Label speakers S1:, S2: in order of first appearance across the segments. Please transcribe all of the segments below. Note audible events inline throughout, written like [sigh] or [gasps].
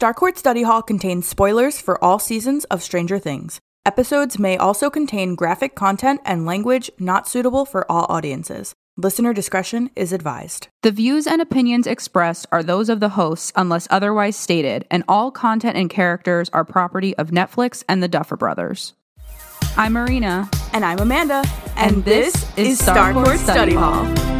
S1: Starcourt Study Hall contains spoilers for all seasons of Stranger Things. Episodes may also contain graphic content and language not suitable for all audiences. Listener discretion is advised.
S2: The views and opinions expressed are those of the hosts unless otherwise stated, and all content and characters are property of Netflix and the Duffer Brothers. I'm Marina,
S1: And I'm Amanda,
S2: and, this, is Starcourt Study Hall.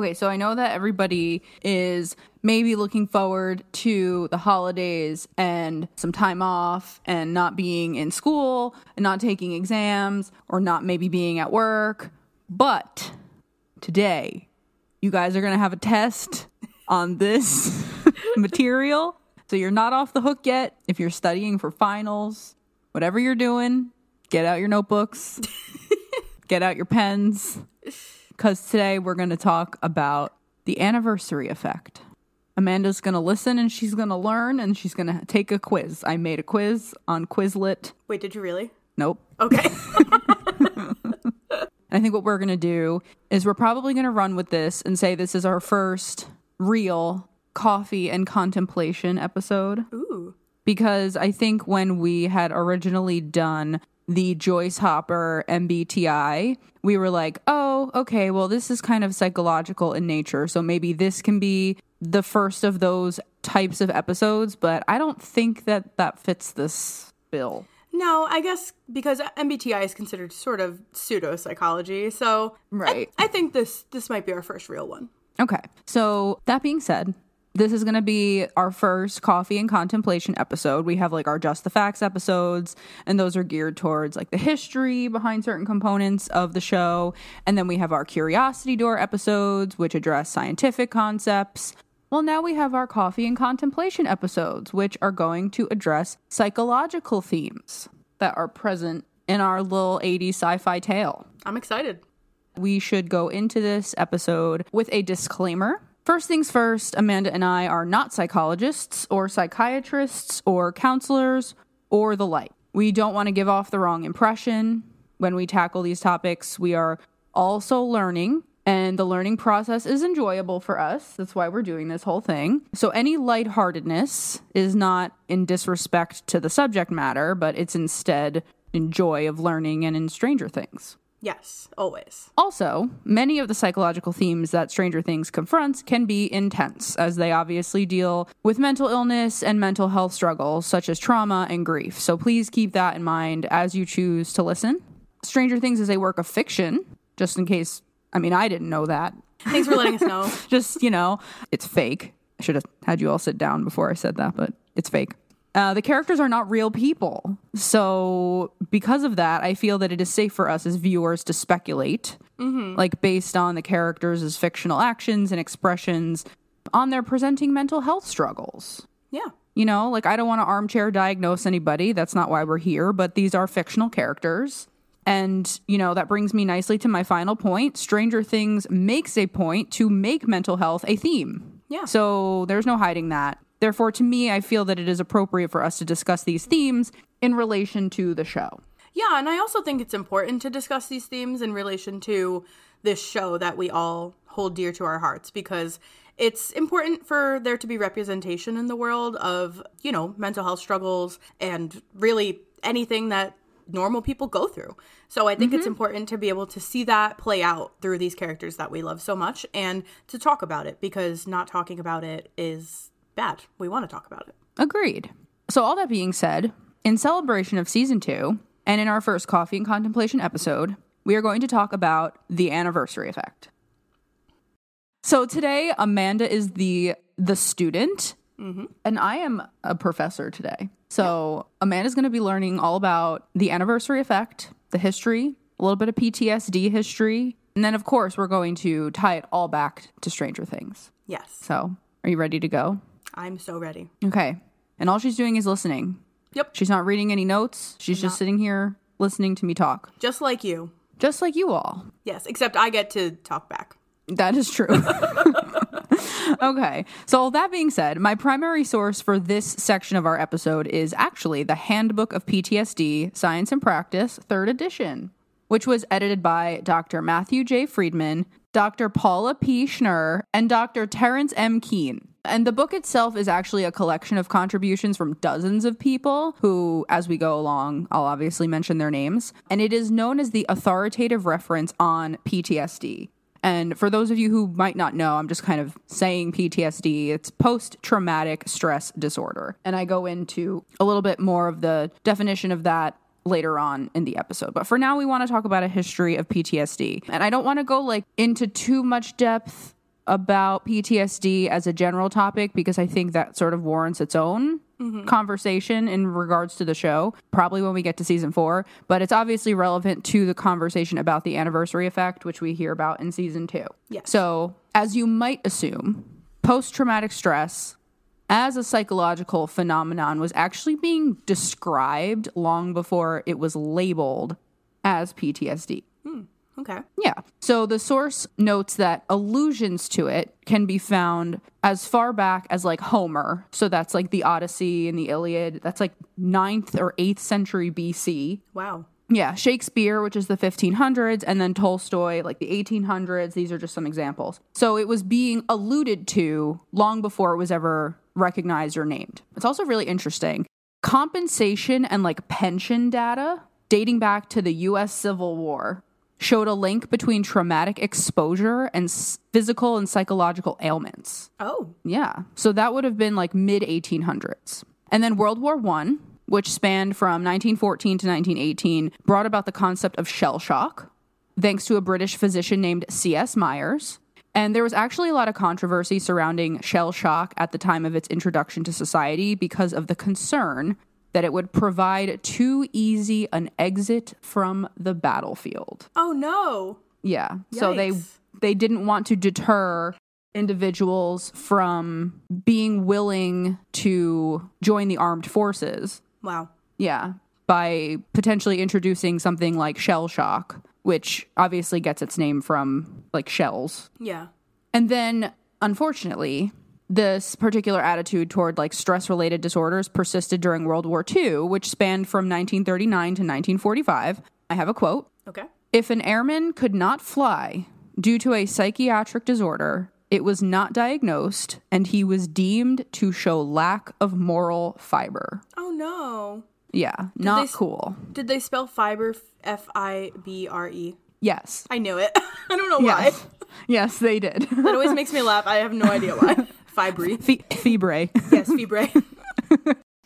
S2: Okay, so I know that everybody is maybe looking forward to the holidays and some time off and not being in school and not taking exams or not maybe being at work. But today, you guys are going to have a test on this [laughs] material. So you're not off the hook yet. If you're studying for finals, whatever you're doing, get out your notebooks, [laughs] get out your pens because today we're going to talk about the anniversary effect. Amanda's going to listen and she's going to learn and she's going to take a quiz. I made a quiz on Quizlet.
S1: Wait, did you really?
S2: Nope.
S1: Okay. [laughs]
S2: I think what we're going to do is we're probably going to run with this and say this is our first real coffee and contemplation episode.
S1: Ooh.
S2: because I think when we had originally done the Joyce Hopper MBTI, we were like, oh, okay, well, this is kind of psychological in nature. So maybe this can be the first of those types of episodes, but I don't think that that fits this bill.
S1: No, I guess because MBTI is considered sort of pseudo psychology, so I-
S2: Right.
S1: I, think this this might be our first real one.
S2: Okay. So that being said, this is going to be our first coffee and contemplation episode. We have like our just the facts episodes, and those are geared towards like the history behind certain components of the show. And then we have our curiosity door episodes, which address scientific concepts. Well, now we have our coffee and contemplation episodes, which are going to address psychological themes that are present in our little 80s sci fi tale
S1: I'm excited.
S2: we should go into this episode with a disclaimer. First things first, Amanda and I are not psychologists or psychiatrists or counselors or the like. We don't want to give off the wrong impression when we tackle these topics. We are also learning, and the learning process is enjoyable for us. That's why we're doing this whole thing. So, any lightheartedness is not in disrespect to the subject matter, but it's instead in joy of learning and in Stranger Things.
S1: Yes, always.
S2: Also, many of the psychological themes that Stranger Things confronts can be intense, as they obviously deal with mental illness and mental health struggles, such as trauma and grief. So please keep that in mind as you choose to listen. Stranger Things is a work of fiction, just in case, I mean, I didn't know that.
S1: Thanks for letting us know. [laughs]
S2: Just, you know, it's fake. I should have had you all sit down before I said that, but it's fake. Uh, the characters are not real people. So, because of that, I feel that it is safe for us as viewers to speculate, like based on the characters' as fictional actions and expressions on their presenting mental health struggles.
S1: Yeah.
S2: You know, like I don't want to armchair diagnose anybody. That's not why we're here, but these are fictional characters. And, you know, that brings me nicely to my final point. Stranger Things makes a point to make mental health a theme.
S1: Yeah.
S2: So there's no hiding that. Therefore, to me, I feel that it is appropriate for us to discuss these themes in relation to the show.
S1: Yeah, and I also think it's important to discuss these themes in relation to this show that we all hold dear to our hearts because it's important for there to be representation in the world of, you know, mental health struggles and really anything that normal people go through. So I think it's mm-hmm. important to be able to see that play out through these characters that we love so much and to talk about it because not talking about it is bad. We want to talk about it.
S2: Agreed. So, all that being said, in celebration of season two, and in our first coffee and contemplation episode, we are going to talk about the anniversary effect. So today, Amanda is the the student, mm-hmm. and I am a professor today. So Amanda's going to be learning all about the anniversary effect, the history, a little bit of PTSD history, and then of course we're going to tie it all back to Stranger Things.
S1: Yes.
S2: So, are you ready to go?
S1: I'm so ready.
S2: Okay. And all she's doing is listening.
S1: Yep.
S2: She's not reading any notes. She's just sitting here listening to me talk,
S1: Just like you.
S2: just like you all.
S1: Yes, except I get to talk back.
S2: That is true. [laughs] okay. So, all that being said, my primary source for this section of our episode is actually the Handbook of PTSD Science and Practice, third edition, which was edited by Dr. Matthew J. Friedman, Dr. Paula P. Schnurr, and Dr. Terence M. Keane. And the book itself is actually a collection of contributions from dozens of people who, as we go along, I'll obviously mention their names. And it is known as the authoritative reference on PTSD. And for those of you who might not know, I'm just kind of saying PTSD. It's post traumatic stress disorder. And I go into a little bit more of the definition of that later on in the episode. But for now, we want to talk about a history of PTSD. And I don't want to go like into too much depth about PTSD as a general topic because I think that sort of warrants its own mm-hmm. conversation in regards to the show, probably when we get to season four. But it's obviously relevant to the conversation about the anniversary effect, which we hear about in season two.
S1: Yes.
S2: So, as you might assume, post traumatic stress as a psychological phenomenon was actually being described long before it was labeled as PTSD.
S1: Hmm, okay.
S2: Yeah. So the source notes that allusions to it can be found as far back as like Homer. So that's like the Odyssey and the Iliad. That's like 9th or 8th century BC.
S1: Wow.
S2: Yeah, Shakespeare, which is the 1500s, and then Tolstoy, like the 1800s. These are just some examples. So it was being alluded to long before it was ever recognized or named. It's also really interesting. Compensation and like pension data dating back to the US Civil War showed a link between traumatic exposure and physical and psychological ailments.
S1: Oh.
S2: Yeah. So that would have been like mid 1800s. And then World War 1, which spanned from 1914 to 1918, brought about the concept of shell shock thanks to a British physician named C.S. Myers. And there was actually a lot of controversy surrounding shell shock at the time of its introduction to society because of the concern that it would provide too easy an exit from the battlefield.
S1: Oh no.
S2: Yeah. So they they didn't want to deter individuals from being willing to join the armed forces.
S1: Wow.
S2: Yeah. By potentially introducing something like shell shock, which obviously gets its name from like shells.
S1: Yeah.
S2: And then unfortunately, this particular attitude toward like stress related disorders persisted during World War II, which spanned from 1939 to 1945. I have a quote.
S1: Okay.
S2: If an airman could not fly due to a psychiatric disorder, it was not diagnosed and he was deemed to show lack of moral fiber.
S1: Oh no.
S2: Yeah, not
S1: s-
S2: cool.
S1: Did they spell fiber F I B R E?
S2: Yes.
S1: I knew it. [laughs] I don't know why.
S2: Yes. They did. [laughs]
S1: That always makes me laugh. I have no idea why. [laughs] Fibre.
S2: Fe- Febre.
S1: Yes, fibre.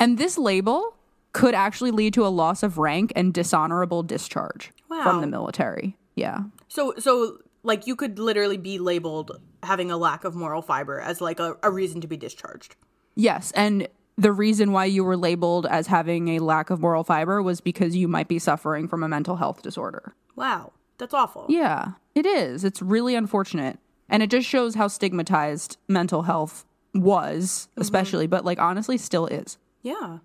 S2: And this label could actually lead to a loss of rank and dishonorable discharge from the military. Yeah.
S1: So so like you could literally be labeled having a lack of moral fiber as like a, a reason to be discharged.
S2: Yes, and the reason why you were labeled as having a lack of moral fiber was because you might be suffering from a mental health disorder.
S1: Wow. That's awful.
S2: Yeah, it is. It's really unfortunate. And it just shows how stigmatized mental health was, mm-hmm. especially, but like honestly still is.
S1: Yeah.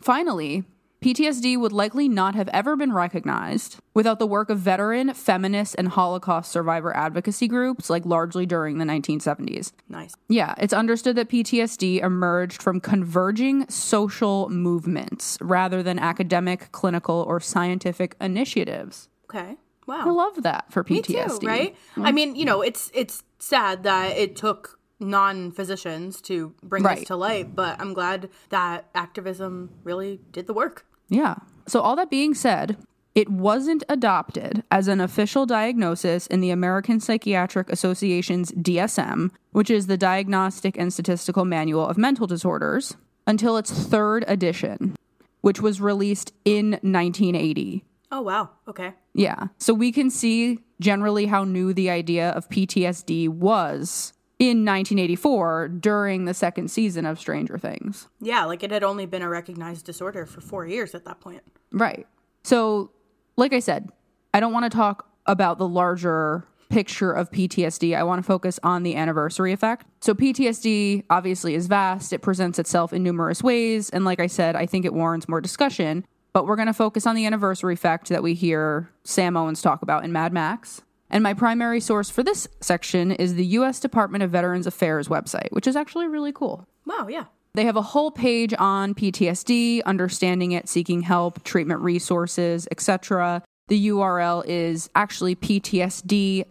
S2: Finally, PTSD would likely not have ever been recognized without the work of veteran, feminist, and Holocaust survivor advocacy groups, like largely during the 1970s.
S1: Nice.
S2: Yeah, it's understood that PTSD emerged from converging social movements rather than academic, clinical, or scientific initiatives.
S1: Okay. Wow.
S2: I love that for PTSD.
S1: Me too, right? I mm-hmm. mean, you know, it's it's sad that it took non-physicians to bring
S2: Right.
S1: this to light, but I'm glad that activism really did the work.
S2: Yeah. So, all that being said, it wasn't adopted as an official diagnosis in the American Psychiatric Association's DSM, which is the Diagnostic and Statistical Manual of Mental Disorders, until its third edition, which was released in 1980.
S1: Oh wow. Okay.
S2: Yeah. So we can see generally how new the idea of PTSD was in 1984 during the second season of Stranger Things.
S1: Yeah, like it had only been a recognized disorder for 4 years at that point.
S2: Right. So, like I said, I don't want to talk about the larger picture of PTSD. I want to focus on the anniversary effect. So, PTSD obviously is vast, it presents itself in numerous ways. And, like I said, I think it warrants more discussion. But we're going to focus on the anniversary effect that we hear Sam Owens talk about in Mad Max. And my primary source for this section is the U.S. Department of Veterans Affairs website, which is actually really cool.
S1: Wow, yeah.
S2: They have a whole page on PTSD, understanding it, seeking help, treatment resources, etc. The URL is actually ptsd.va.gov.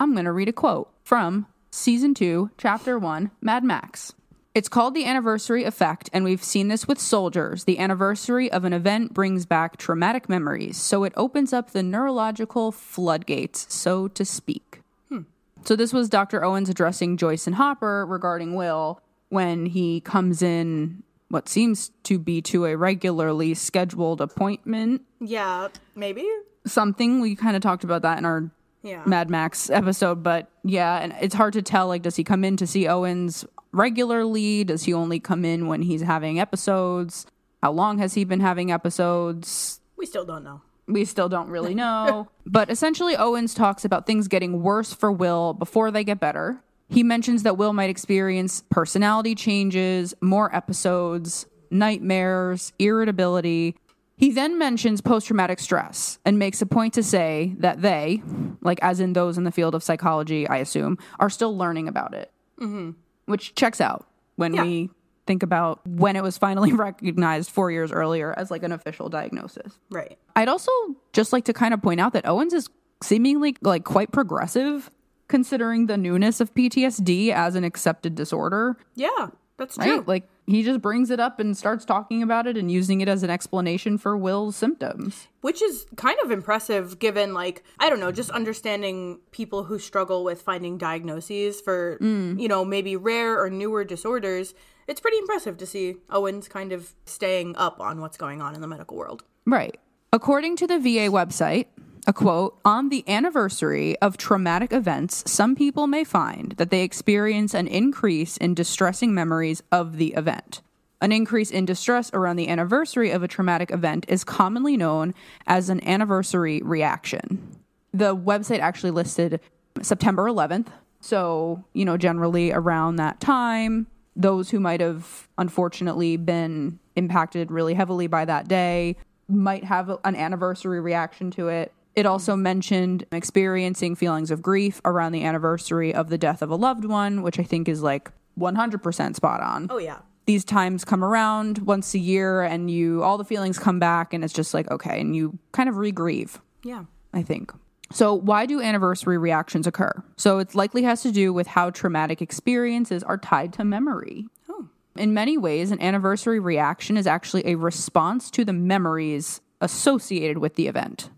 S2: I'm going to read a quote from season 2, chapter 1, Mad Max. It's called the anniversary effect, and we've seen this with soldiers. The anniversary of an event brings back traumatic memories, so it opens up the neurological floodgates, so to speak. Hmm. So, this was Dr. Owens addressing Joyce and Hopper regarding Will when he comes in what seems to be to a regularly scheduled appointment.
S1: Yeah, maybe?
S2: Something we kind of talked about that in our
S1: Yeah.
S2: Mad Max episode, but yeah, and it's hard to tell. Like, does he come in to see Owens regularly? Does he only come in when he's having episodes? How long has he been having episodes?
S1: we still don't know.
S2: We still don't really [laughs] know. but essentially, Owens talks about things getting worse for Will before they get better. He mentions that Will might experience personality changes, more episodes, nightmares, irritability. He then mentions post traumatic stress and makes a point to say that they, like as in those in the field of psychology, I assume, are still learning about it. Mm-hmm. Which checks out when
S1: Yeah.
S2: we think about when it was finally [laughs] recognized four years earlier as like an official diagnosis.
S1: Right.
S2: I'd also just like to kind of point out that Owens is seemingly like quite progressive considering the newness of PTSD as an accepted disorder,
S1: Yeah, that's true.
S2: right? Like he just brings it up and starts talking about it and using it as an explanation for Will's symptoms.
S1: Which is kind of impressive given, like, I don't know, just understanding people who struggle with finding diagnoses for, mm. you know, maybe rare or newer disorders. It's pretty impressive to see Owens kind of staying up on what's going on in the medical world.
S2: Right. According to the VA website, a quote, on the anniversary of traumatic events, some people may find that they experience an increase in distressing memories of the event. An increase in distress around the anniversary of a traumatic event is commonly known as an anniversary reaction. The website actually listed September 11th. So, you know, generally around that time, those who might have unfortunately been impacted really heavily by that day might have an anniversary reaction to it. It also mentioned experiencing feelings of grief around the anniversary of the death of a loved one, which I think is like 100% spot on.
S1: Oh, yeah.
S2: These times come around once a year and you all the feelings come back and it's just like okay and you kind of re-grieve.
S1: Yeah.
S2: I think. So, why do anniversary reactions occur? So, it likely has to do with how traumatic experiences are tied to memory.
S1: Oh.
S2: In many ways, an anniversary reaction is actually a response to the memories associated with the event,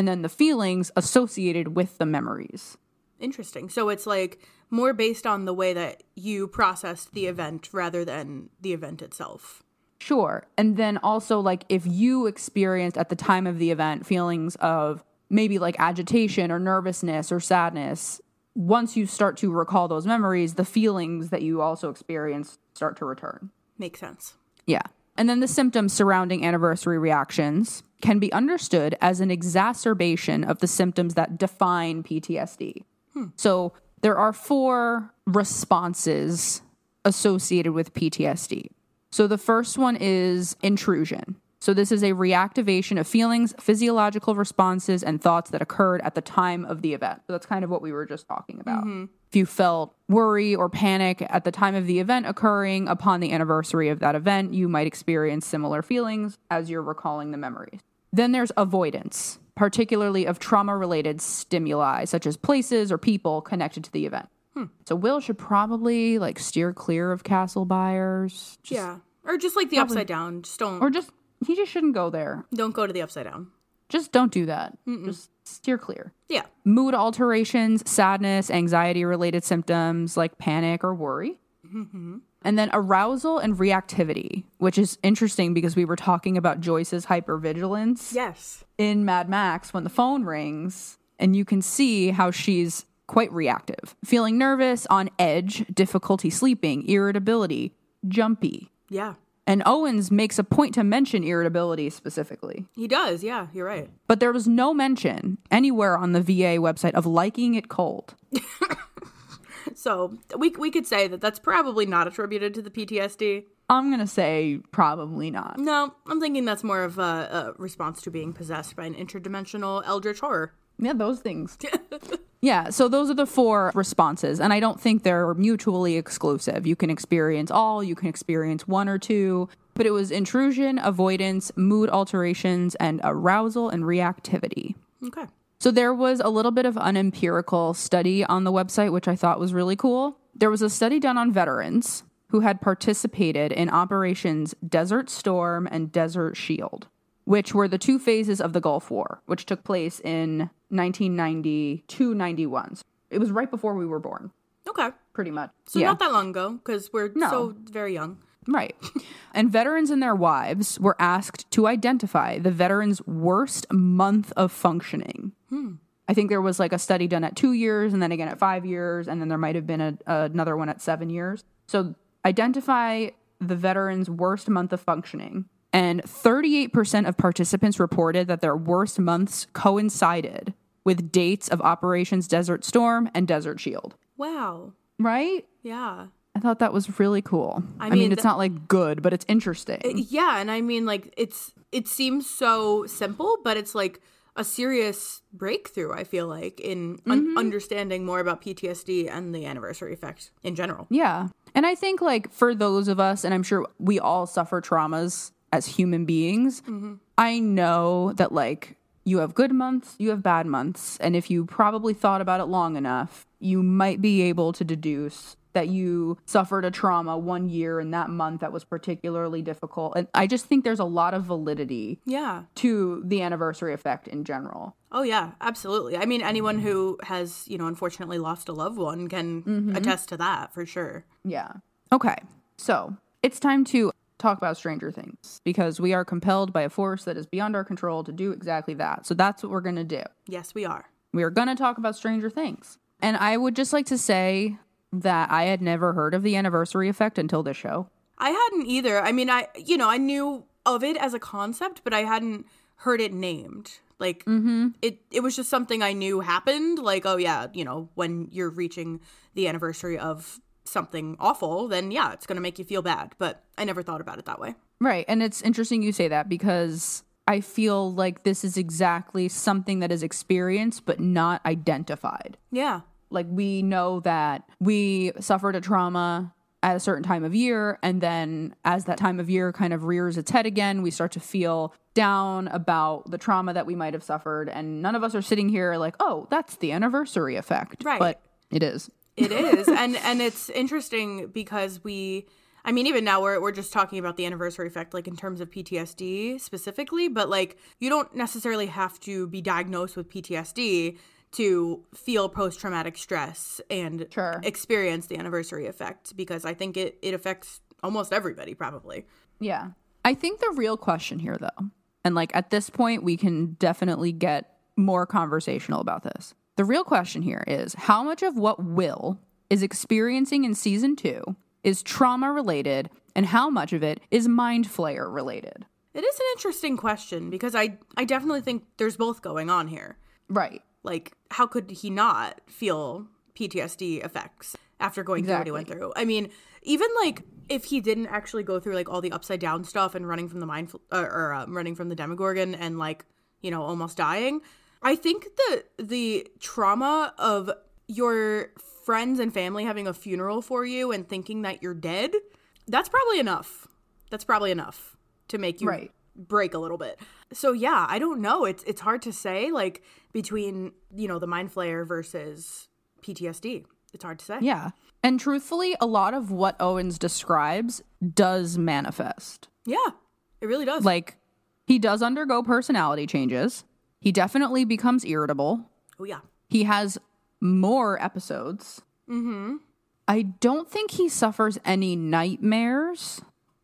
S2: and then the feelings associated with the memories.
S1: Interesting. So it's like more based on the way that you processed the event rather than the event itself.
S2: Sure. And then also, like, if you experienced at the time of the event feelings of maybe like agitation or nervousness or sadness, once you start to recall those memories, the feelings that you also experienced start to return.
S1: Makes sense.
S2: Yeah. And then the symptoms surrounding anniversary reactions can be understood as an exacerbation of the symptoms that define PTSD. Hmm. So there are four responses associated with PTSD. So the first one is intrusion. So this is a reactivation of feelings, physiological responses, and thoughts that occurred at the time of the event. So that's kind of what we were just talking about. Mm-hmm. If you felt worry or panic at the time of the event occurring upon the anniversary of that event, you might experience similar feelings as you're recalling the memories. Then there's avoidance, particularly of trauma related stimuli, such as places or people connected to the event. Hmm. So Will should probably like steer clear of Castle Byers. Just-
S1: yeah. Or just like the upside down. Just don't
S2: Or just he just shouldn't go there.
S1: don't go to the upside down.
S2: Just don't do that. Just steer clear.
S1: Yeah.
S2: Mood alterations, sadness, anxiety related symptoms like panic or worry. Mm-hmm. And then arousal and reactivity, which is interesting because we were talking about Joyce's hypervigilance
S1: Yes.
S2: in Mad Max when the phone rings, and you can see how she's quite reactive, feeling nervous, on edge, difficulty sleeping, irritability, jumpy.
S1: Yeah.
S2: And Owens makes a point to mention irritability specifically.
S1: He does. Yeah, you're right.
S2: But there was no mention anywhere on the VA website of liking it cold. [laughs]
S1: So we we could say that that's probably not attributed to the PTSD.
S2: I'm going to say probably not.
S1: No, I'm thinking that's more of a, a response to being possessed by an interdimensional eldritch horror.
S2: Yeah, those things. yeah, so those are the four responses, and I don't think they're mutually exclusive. You can experience all, you can experience one or two, but it was intrusion, avoidance, mood alterations, and arousal and reactivity.
S1: Okay.
S2: So there was a little bit of an empirical study on the website, which I thought was really cool. There was a study done on veterans who had participated in operations Desert Storm and Desert Shield, which were the two phases of the Gulf War, which took place in 1992 91. It was right before we were born,
S1: Okay.
S2: pretty much.
S1: So not that long ago, because we're so very young.
S2: Right. [laughs] and veterans and their wives were asked to identify the veteran's worst month of functioning. Hmm. I think there was like a study done at two years and then again at five years, and then there might have been a, another one at seven years. So identify the veteran's worst month of functioning. And 38% of participants reported that their worst months coincided with dates of Operations Desert Storm and Desert Shield.
S1: Wow.
S2: Right?
S1: Yeah.
S2: I thought that was really cool. I,
S1: mean,
S2: mean, it's
S1: th-
S2: not like good, but it's interesting.
S1: Yeah, and I mean like it's it seems so simple, but it's like a serious breakthrough, I feel like, in un- mm-hmm. understanding more about PTSD and the anniversary effect in general.
S2: yeah. And I think, like, for those of us, and I'm sure we all suffer traumas as human beings, mm-hmm. I know that, like, you have good months, you have bad months. And if you probably thought about it long enough, you might be able to deduce that you suffered a trauma one year in that month that was particularly difficult. And I just think there's a lot of validity
S1: Yeah.
S2: to the anniversary effect in general.
S1: Oh yeah, absolutely. I mean anyone mm-hmm. who has, you know, unfortunately lost a loved one can mm-hmm. attest to that for sure.
S2: Yeah. Okay. So it's time to talk about Stranger Things because we are compelled by a force that is beyond our control to do exactly that. So that's what we're going to do.
S1: Yes, we are.
S2: We are going to talk about Stranger Things. And I would just like to say that I had never heard of the anniversary effect until this show.
S1: I hadn't either. I mean, I you know, I knew of it as a concept, but I hadn't heard it named. Like mm-hmm. it it was just something I knew happened, like oh yeah, you know, when you're reaching the anniversary of something awful, then yeah, it's going to make you feel bad, but I never thought about it that way.
S2: Right. And it's interesting you say that because I feel like this is exactly something that is experienced but not identified.
S1: Yeah.
S2: like we know that we suffered a trauma at a certain time of year and then as that time of year kind of rears its head again we start to feel down about the trauma that we might have suffered and none of us are sitting here like oh that's the anniversary effect
S1: Right.
S2: but it is
S1: It is. and and it's interesting because we I mean even now we're we're just talking about the anniversary effect like in terms of PTSD specifically, but like you don't necessarily have to be diagnosed with PTSD to feel post traumatic stress and
S2: Sure.
S1: experience the anniversary effect because I think it it affects almost everybody probably.
S2: yeah i think the real question here though and like at this point we can definitely get more conversational about this the real question here is how much of what will is experiencing in season two is trauma related and how much of it is mind flayer related
S1: It is an interesting question because I I definitely think there's both going on here.
S2: right
S1: like how could he not feel PTSD effects after going through what he went through? I mean, even like if he didn't actually go through like all the upside down stuff and running from the mind uh, or um, running from the Demogorgon and like you know almost dying, I think the the trauma of your friends and family having a funeral for you and thinking that you're dead, that's probably enough. That's probably enough to make you
S2: Right.
S1: break a little bit. So yeah, I don't know. It's it's hard to say like between, you know, the mind flayer versus PTSD. It's hard to say.
S2: yeah and truthfully a lot of what owens describes does manifest
S1: Yeah. It really does.
S2: like he does undergo personality changes he definitely becomes irritable
S1: oh yeah.
S2: he has more episodes mm-hmm. i don't think he suffers any nightmares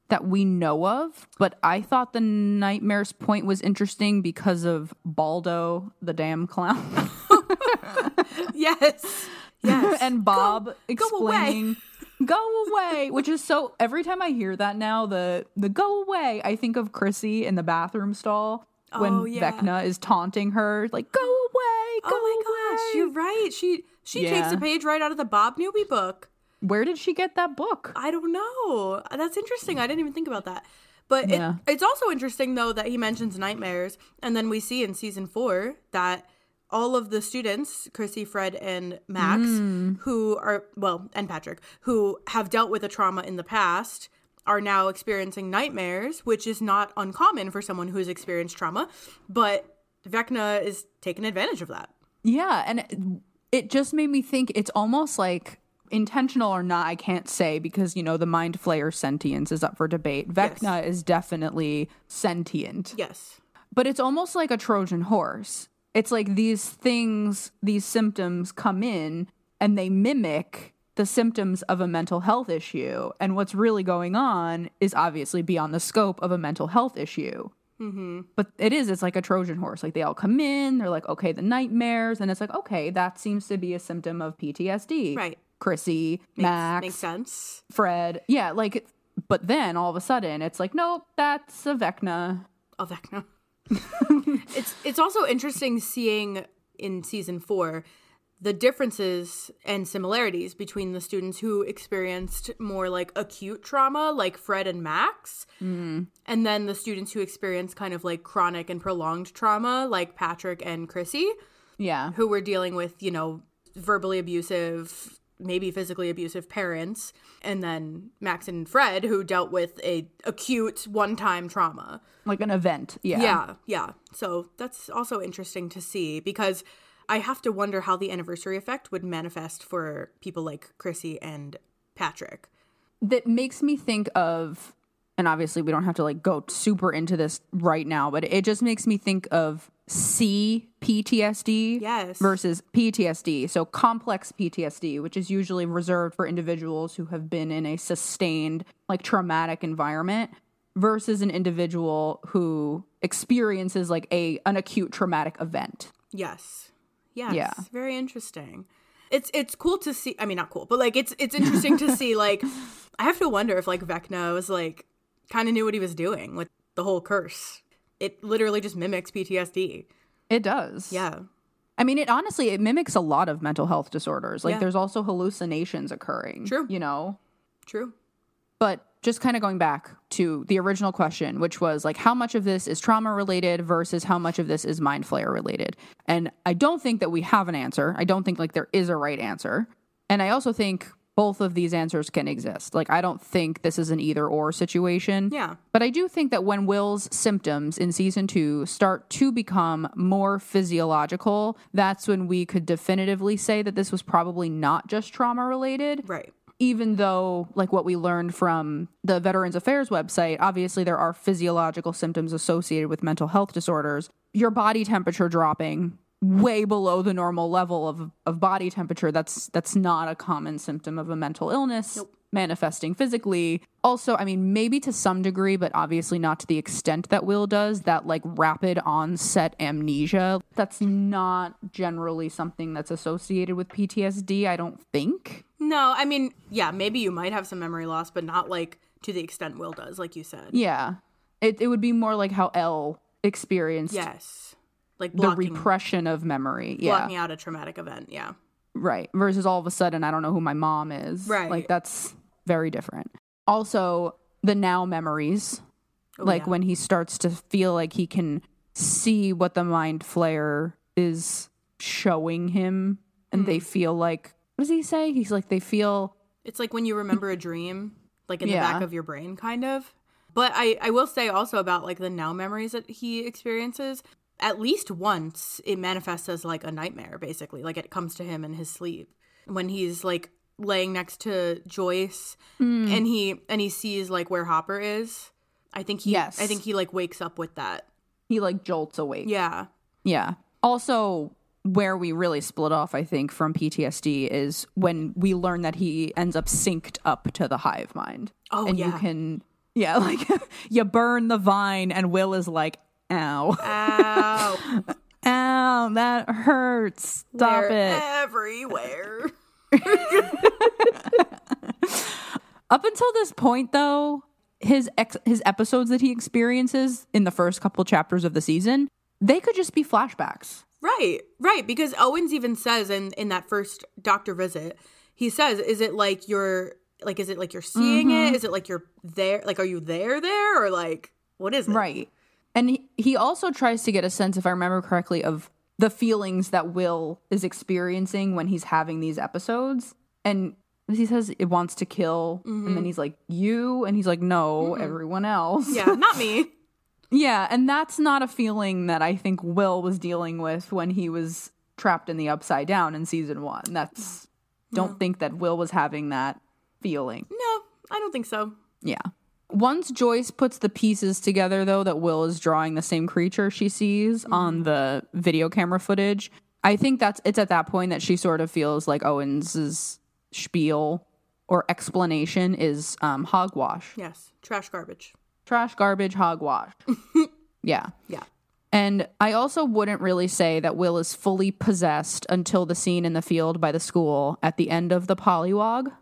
S2: that we know of but i thought the nightmares point was interesting because of baldo the damn clown [laughs]
S1: Yes. Yes. [laughs]
S2: and Bob
S1: go away.
S2: explaining go away which is so every time i hear that now the the go away i think of chrissy in the bathroom stall when
S1: Oh, yeah.
S2: vecna is taunting her like go away go
S1: oh my gosh,
S2: away."
S1: you're right. She she takes a page right out of the Bob Newby book.
S2: Where did she get that book?
S1: I don't know. That's interesting. I didn't even think about that. But
S2: Yeah.
S1: it, it's also interesting though that he mentions nightmares, and then we see in season four that all of the students, Chrissy, Fred, and Max,
S2: Mm.
S1: who are well, and Patrick, who have dealt with a trauma in the past, are now experiencing nightmares, which is not uncommon for someone who's experienced trauma. But Vecna is taking advantage of that.
S2: Yeah, and it, it just made me think it's almost like intentional or not, I can't say because you know the mind flayer sentience is up for debate. Vecna is definitely sentient.
S1: Yes.
S2: But it's almost like a Trojan horse. It's like these things, these symptoms come in and they mimic the symptoms of a mental health issue. And what's really going on is obviously beyond the scope of a mental health issue. Mm-hmm. But it is, it's like a Trojan horse. Like they all come in, they're like, okay, the nightmares. And it's like, okay, that seems to be a symptom of PTSD.
S1: Right.
S2: Chrissy, Max,
S1: Makes sense.
S2: Fred. Yeah, like, but then all of a sudden it's like, nope, that's a Vecna.
S1: A Vecna. [laughs] it's it's also interesting seeing in season four the differences and similarities between the students who experienced more like acute trauma, like Fred and Max, mm-hmm. and then the students who experienced kind of like chronic and prolonged trauma, like Patrick and Chrissy,
S2: Yeah.
S1: who were dealing with, you know, verbally abusive, maybe physically abusive parents, and then Max and Fred, who dealt with a acute one-time trauma.
S2: Like an event. Yeah.
S1: Yeah, yeah. So that's also interesting to see because I have to wonder how the anniversary effect would manifest for people like Chrissy and Patrick.
S2: That makes me think of, and obviously we don't have to like go super into this right now, but it just makes me think of C PTSD
S1: Yes.
S2: versus PTSD. So complex PTSD, which is usually reserved for individuals who have been in a sustained, like traumatic environment, versus an individual who experiences like a an acute traumatic event.
S1: Yes. Yes.
S2: Yeah.
S1: Very interesting. It's it's cool to see I mean not cool, but like it's it's interesting to see like [laughs] I have to wonder if like Vecna was like kind of knew what he was doing with the whole curse. It literally just mimics PTSD.
S2: It does.
S1: Yeah.
S2: I mean, it honestly it mimics a lot of mental health disorders. Like
S1: Yeah.
S2: there's also hallucinations occurring.
S1: True.
S2: You know?
S1: True.
S2: But just kind of going back to the original question, which was like how much of this is trauma related versus how much of this is mind flayer related. And I don't think that we have an answer. I don't think like there is a right answer. And I also think both of these answers can exist. Like I don't think this is an either or situation.
S1: Yeah.
S2: But I do think that when Will's symptoms in season two start to become more physiological, that's when we could definitively say that this was probably not just trauma related
S1: Right.
S2: Even though like what we learned from the veterans affairs website obviously there are physiological symptoms associated with mental health disorders. Your body temperature dropping way below the normal level of, of body temperature that's that's not a common symptom of a mental illness manifesting physically also i mean maybe to some degree but obviously not to the extent that will does that like rapid onset amnesia that's not generally something that's associated with ptsd i don't think
S1: No, I mean, yeah, maybe you might have some memory loss, but not like to the extent Will does, like you said.
S2: Yeah. It it would be more like how El experienced
S1: Yes. Like
S2: the repression of memory. Yeah.
S1: blocking out a traumatic event. Yeah.
S2: Right. Versus all of a sudden I don't know who my mom is.
S1: Right.
S2: Like that's very different. Also, the now memories. like
S1: Oh, yeah.
S2: when he starts to feel like he can see what the mind flayer is showing him and
S1: Hmm.
S2: they feel like what does he say? He's like they feel
S1: It's like when you remember a dream, like in the back of your brain, kind of. But I, I will say also about like the now memories that he experiences. At least once, it manifests as like a nightmare, basically. Like it comes to him in his sleep when he's like laying next to Joyce,
S2: Hmm.
S1: and he and he sees like where Hopper is. I think he,
S2: Yes.
S1: I think he like wakes up with that.
S2: he like jolts awake.
S1: Yeah,
S2: Yeah. Also, where we really split off, I think, from PTSD is when we learn that he ends up synced up to the hive mind.
S1: Oh,
S2: and you can, yeah, [laughs] like you burn the vine, and Will is like, ow,
S1: ow, [laughs]
S2: ow, that hurts. Stop
S1: They're
S2: it.
S1: everywhere. [laughs]
S2: Up until this point, though, his ex- his episodes that he experiences in the first couple chapters of the season, they could just be flashbacks.
S1: Right, right. Because Owens even says in in that first doctor visit, he says, "Is it like you're like is it like you're seeing
S2: Mm-hmm.
S1: it? Is it like you're there? Like are you there there or like what is it?"
S2: Right. And he, also tries to get a sense, if I remember correctly, of the feelings that Will is experiencing when he's having these episodes. And he says it wants to kill. And then mm-hmm. he's like, You? And he's like, No, mm-hmm. everyone else.
S1: Yeah, not me. [laughs]
S2: Yeah. And that's not a feeling that I think Will was dealing with when he was trapped in the upside down in season one. That's, don't think that Will was having that feeling.
S1: No, I don't think so.
S2: Yeah. Once Joyce puts the pieces together, though, that Will is drawing the same creature she sees on the video camera footage, I think that's it's at that point that she sort of feels like Owens's spiel or explanation is um, hogwash,
S1: Yes, trash garbage.
S2: trash, garbage, hogwash. [laughs] yeah.
S1: Yeah.
S2: And I also wouldn't really say that Will is fully possessed until the scene in the field by the school at the end of the
S1: Pollywog.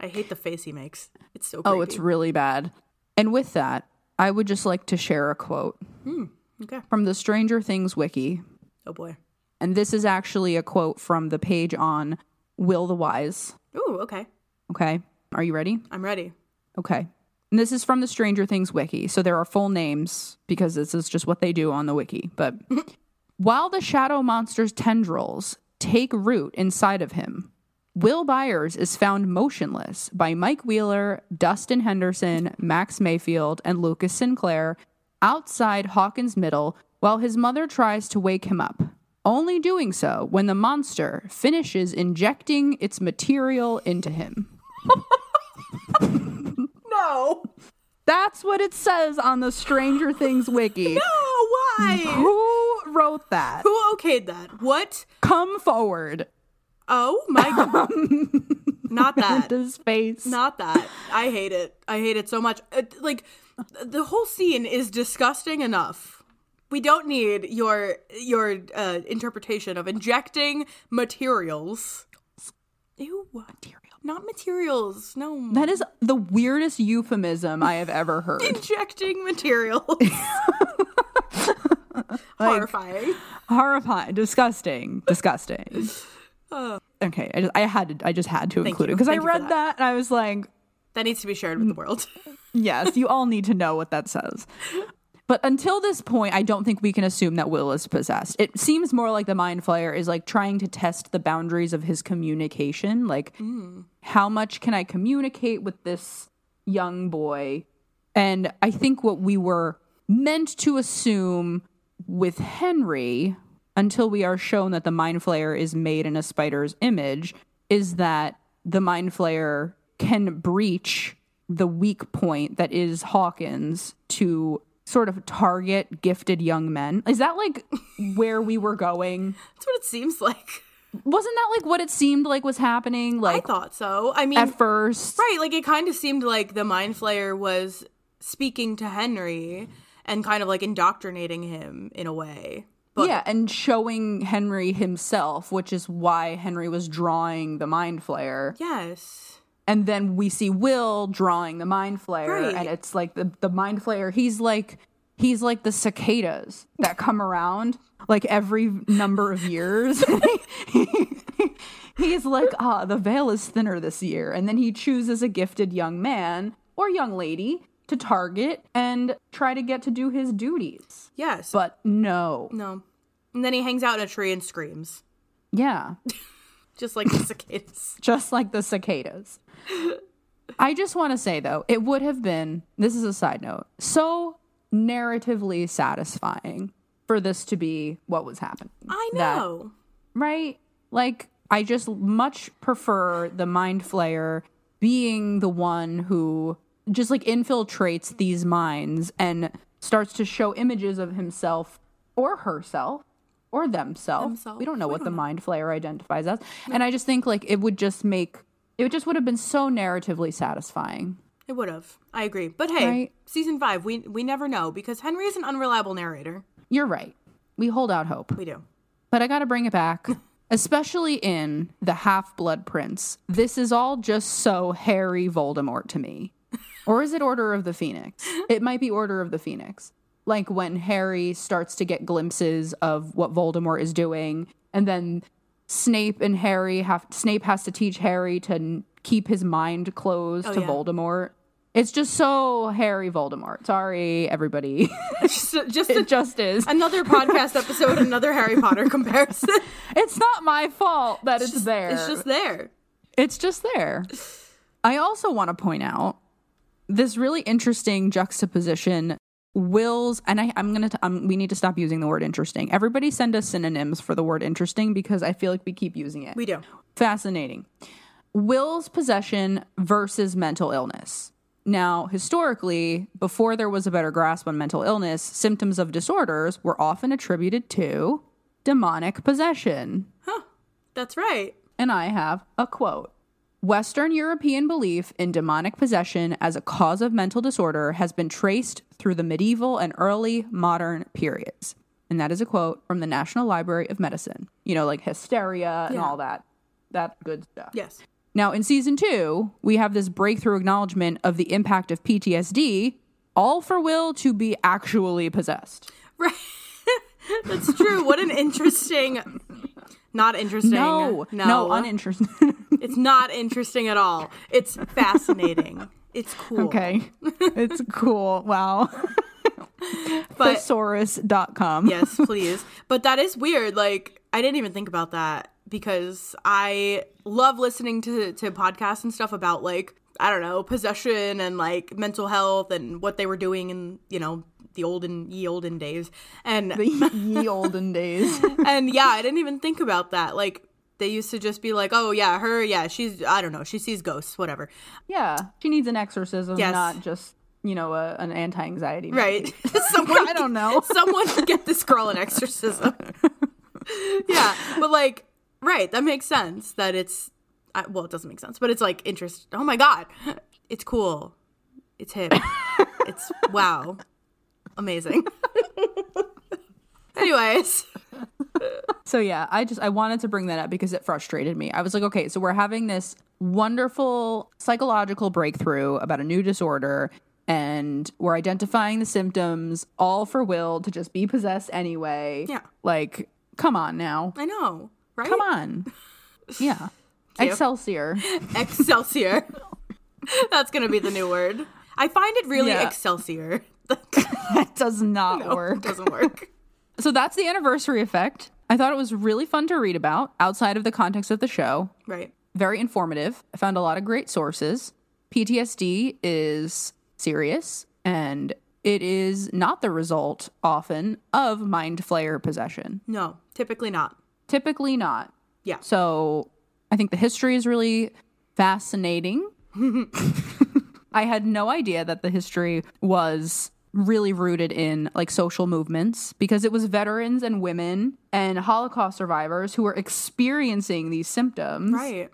S1: I hate the face he makes. It's so
S2: Oh, it's really bad. And with that, I would just like to share a quote hmm,
S1: okay.
S2: from the Stranger Things wiki.
S1: Oh boy.
S2: And this is actually a quote from the page on Will the Wise.
S1: Ooh, okay.
S2: Okay. Are you ready?
S1: I'm ready.
S2: Okay. And this is from the Stranger Things wiki. So there are full names because this is just what they do on the wiki. But [laughs] while the shadow monster's tendrils take root inside of him, Will Byers is found motionless by Mike Wheeler, Dustin Henderson, Max Mayfield, and Lucas Sinclair outside Hawkins Middle while his mother tries to wake him up. Only doing so when the monster finishes injecting its material into him. [laughs]
S1: No.
S2: That's what it says on the Stranger Things wiki. [laughs]
S1: No, why?
S2: Who wrote that?
S1: Who okayed that? What?
S2: Come forward.
S1: Oh my god. [laughs] Not [laughs] that.
S2: His face.
S1: Not that. I hate it. I hate it so much. Uh, like the whole scene is disgusting enough. We don't need your your uh, interpretation of injecting materials. Ew.
S2: Material.
S1: Not materials. No.
S2: That is the weirdest euphemism I have ever heard.
S1: injecting materials. [laughs] Horrifying.
S2: Horrifying, disgusting, disgusting. [gasps] Okay, I just I had to I just had to include it because I
S1: Thank you for
S2: read
S1: that.
S2: that and I was like,
S1: That needs to be shared with the world. [laughs]
S2: yes, you all need to know what that says. But until this point, I don't think we can assume that Will is possessed. It seems more like the Mind Flayer is like trying to test the boundaries of his communication. Like, mm. how much can I communicate with this young boy? And I think what we were meant to assume with Henry, until we are shown that the Mind Flayer is made in a spider's image, is that the Mind Flayer can breach the weak point that is Hawkins to sort of target gifted young men. Is that like where we were going? [laughs]
S1: That's what it seems like.
S2: Wasn't that like what it seemed like was happening? Like I
S1: thought so. I mean,
S2: at first,
S1: right? Like it kind of seemed like the mind flayer was speaking to Henry and kind of like indoctrinating him in a way. But
S2: yeah, and showing Henry himself, which is why Henry was drawing the mind flayer.
S1: yes,
S2: And then we see Will drawing the mind flayer,
S1: Right.
S2: and it's like the the mind flayer. He's like he's like the cicadas that come around like every number of years. [laughs] he's like, ah, the veil is thinner this year, and then he chooses a gifted young man or young lady to target and try to get to do his duties.
S1: yes,
S2: But no,
S1: no. And then he hangs out in a tree and screams,
S2: yeah, [laughs]
S1: just like the cicadas. [laughs]
S2: just like the cicadas. [laughs] I just want to say though, it would have been, this is a side note, so narratively satisfying for this to be what was happening.
S1: I
S2: That-
S1: know.
S2: right? Like, I just much prefer the mind flayer being the one who just like infiltrates these minds and starts to show images of himself or herself or themselves.
S1: Themself.
S2: We don't know
S1: We
S2: what
S1: don't
S2: the
S1: know.
S2: mind flayer identifies as. And I just think like it would just make it just would have been so narratively satisfying.
S1: It would have. I agree. But hey,
S2: Right.
S1: season five, we we never know because Henry is an unreliable narrator.
S2: You're right. We hold out hope.
S1: We do.
S2: But I got to bring it back, [laughs] especially in the Half Blood Prince. This is all just so Harry Voldemort to me. Or is it Order of the Phoenix? It might be Order of the Phoenix. Like when Harry starts to get glimpses of what Voldemort is doing, and then Snape and Harry have Snape has to teach Harry to n- keep his mind closed oh, to
S1: Oh, yeah.
S2: Voldemort. It's just so Harry Voldemort. Sorry, everybody. [laughs]
S1: just, just [laughs] a-
S2: just is.
S1: another podcast episode, another Harry Potter [laughs] comparison.
S2: It's not my fault that it's,
S1: just-
S2: there.
S1: It's just there.
S2: It's just there. I also want to point out this really interesting juxtaposition. Will's and I, I'm gonna. T- um, we need to stop using the word interesting. Everybody send us synonyms for the word interesting because I feel like we keep using it.
S1: We do.
S2: Fascinating. Will's possession versus mental illness. Now, historically, before there was a better grasp on mental illness, symptoms of disorders were often attributed to demonic possession.
S1: Huh that's right.
S2: And I have a quote. Western European belief in demonic possession as a cause of mental disorder has been traced through the medieval and early modern periods. And that is a quote from the National Library of Medicine. You know, like hysteria and
S1: Yeah.
S2: all that. That good stuff.
S1: Yes.
S2: Now, in season two, we have this breakthrough acknowledgement of the impact of PTSD, all for Will to be actually possessed.
S1: Right. [laughs] That's true. What an interesting. Not interesting.
S2: No,
S1: no,
S2: no, uninteresting. [laughs]
S1: It's not interesting at all. It's fascinating. It's cool.
S2: okay. it's cool. Wow. [laughs]
S1: But
S2: Thesaurus.com.
S1: yes, please. But that is weird. Like I didn't even think about that because I love listening to to podcasts and stuff about like I don't know possession and like mental health and what they were doing in you know the olden ye olden days and [laughs]
S2: ye olden days. [laughs]
S1: and yeah I didn't even think about that like. They used to just be like, "Oh yeah, her, yeah, she's I don't know, she sees ghosts, whatever."
S2: yeah. She needs an exorcism,
S1: Yes.
S2: not just, you know, a, an anti anxiety.
S1: Right. [laughs] someone
S2: I don't know.
S1: Someone get this girl an exorcism. yeah, but like, right, that makes sense. That it's, I, well, it doesn't make sense, but it's like interest. Oh my god, it's cool. It's him it's wow, amazing. [laughs] Anyways,
S2: So yeah, I just I wanted to bring that up because it frustrated me. I was like, okay, so we're having this wonderful psychological breakthrough about a new disorder and we're identifying the symptoms all for Will to just be possessed anyway.
S1: Yeah.
S2: Like, come on now.
S1: I know, right?
S2: Come on. Yeah. [laughs] Excelsior. [laughs]
S1: Excelsior. That's gonna be the new word. I find it really
S2: Yeah.
S1: Excelsior.
S2: That does not
S1: No,
S2: work.
S1: it doesn't work. [laughs]
S2: So that's the anniversary effect. I thought it was really fun to read about outside of the context of the show.
S1: Right.
S2: Very informative. I found a lot of great sources. PTSD is serious and it is not the result often of mind flayer possession.
S1: No, typically not.
S2: Typically not.
S1: Yeah.
S2: So I think the history is really fascinating. [laughs] [laughs] I had no idea that the history was really rooted in like social movements because it was veterans and women and Holocaust survivors who were experiencing these symptoms
S1: Right.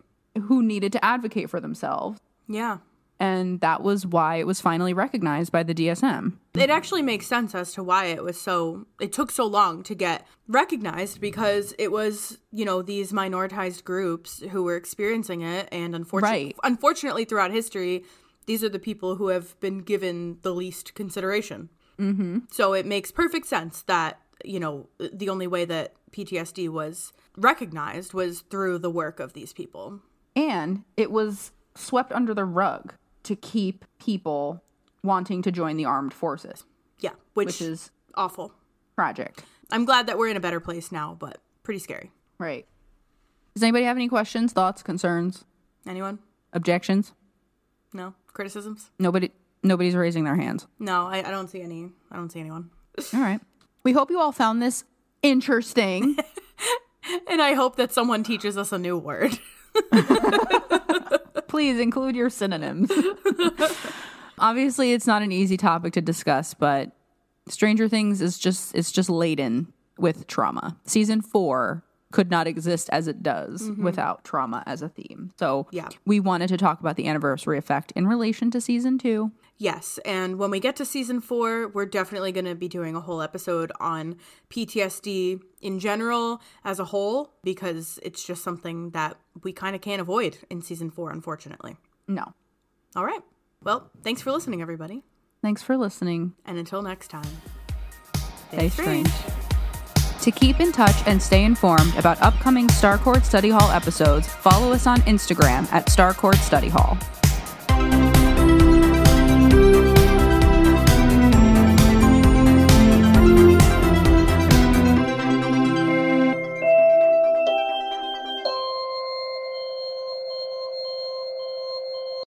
S2: who needed to advocate for themselves.
S1: Yeah.
S2: And that was why it was finally recognized by the DSM.
S1: It actually makes sense as to why it was so it took so long to get recognized because it was, you know, these minoritized groups who were experiencing it and unfortunately
S2: Right.
S1: unfortunately throughout history, these are the people who have been given the least consideration. Mm-hmm. So it makes perfect sense that, you know, the only way that PTSD was recognized was through the work of these people.
S2: And it was swept under the rug to keep people wanting to join the armed forces,
S1: Yeah, which,
S2: which is
S1: awful.
S2: tragic.
S1: I'm glad that we're in a better place now, but pretty scary.
S2: Right. Does anybody have any questions, thoughts, concerns,
S1: Anyone?
S2: objections?
S1: No criticisms?
S2: Nobody nobody's raising their hands.
S1: No, I, I don't see any. I don't see anyone.
S2: All right. We hope you all found this interesting. [laughs]
S1: And I hope that someone teaches us a new word. [laughs]
S2: Please include your synonyms. [laughs] Obviously, it's not an easy topic to discuss, but Stranger Things is just it's just laden with trauma. Season 4 could not exist as it does mm-hmm. without trauma as a theme. So,
S1: Yeah.
S2: we wanted to talk about the anniversary effect in relation to season 2.
S1: yes, and when we get to season four, we're definitely going to be doing a whole episode on PTSD in general as a whole because it's just something that we kind of can't avoid in season four, unfortunately.
S2: No.
S1: All right. Well, thanks for listening, everybody.
S2: Thanks for listening.
S1: And until next time,
S2: Stay strange. To keep in touch and stay informed about upcoming Starcourt Study Hall episodes, follow us on Instagram at Starcourt Study Hall.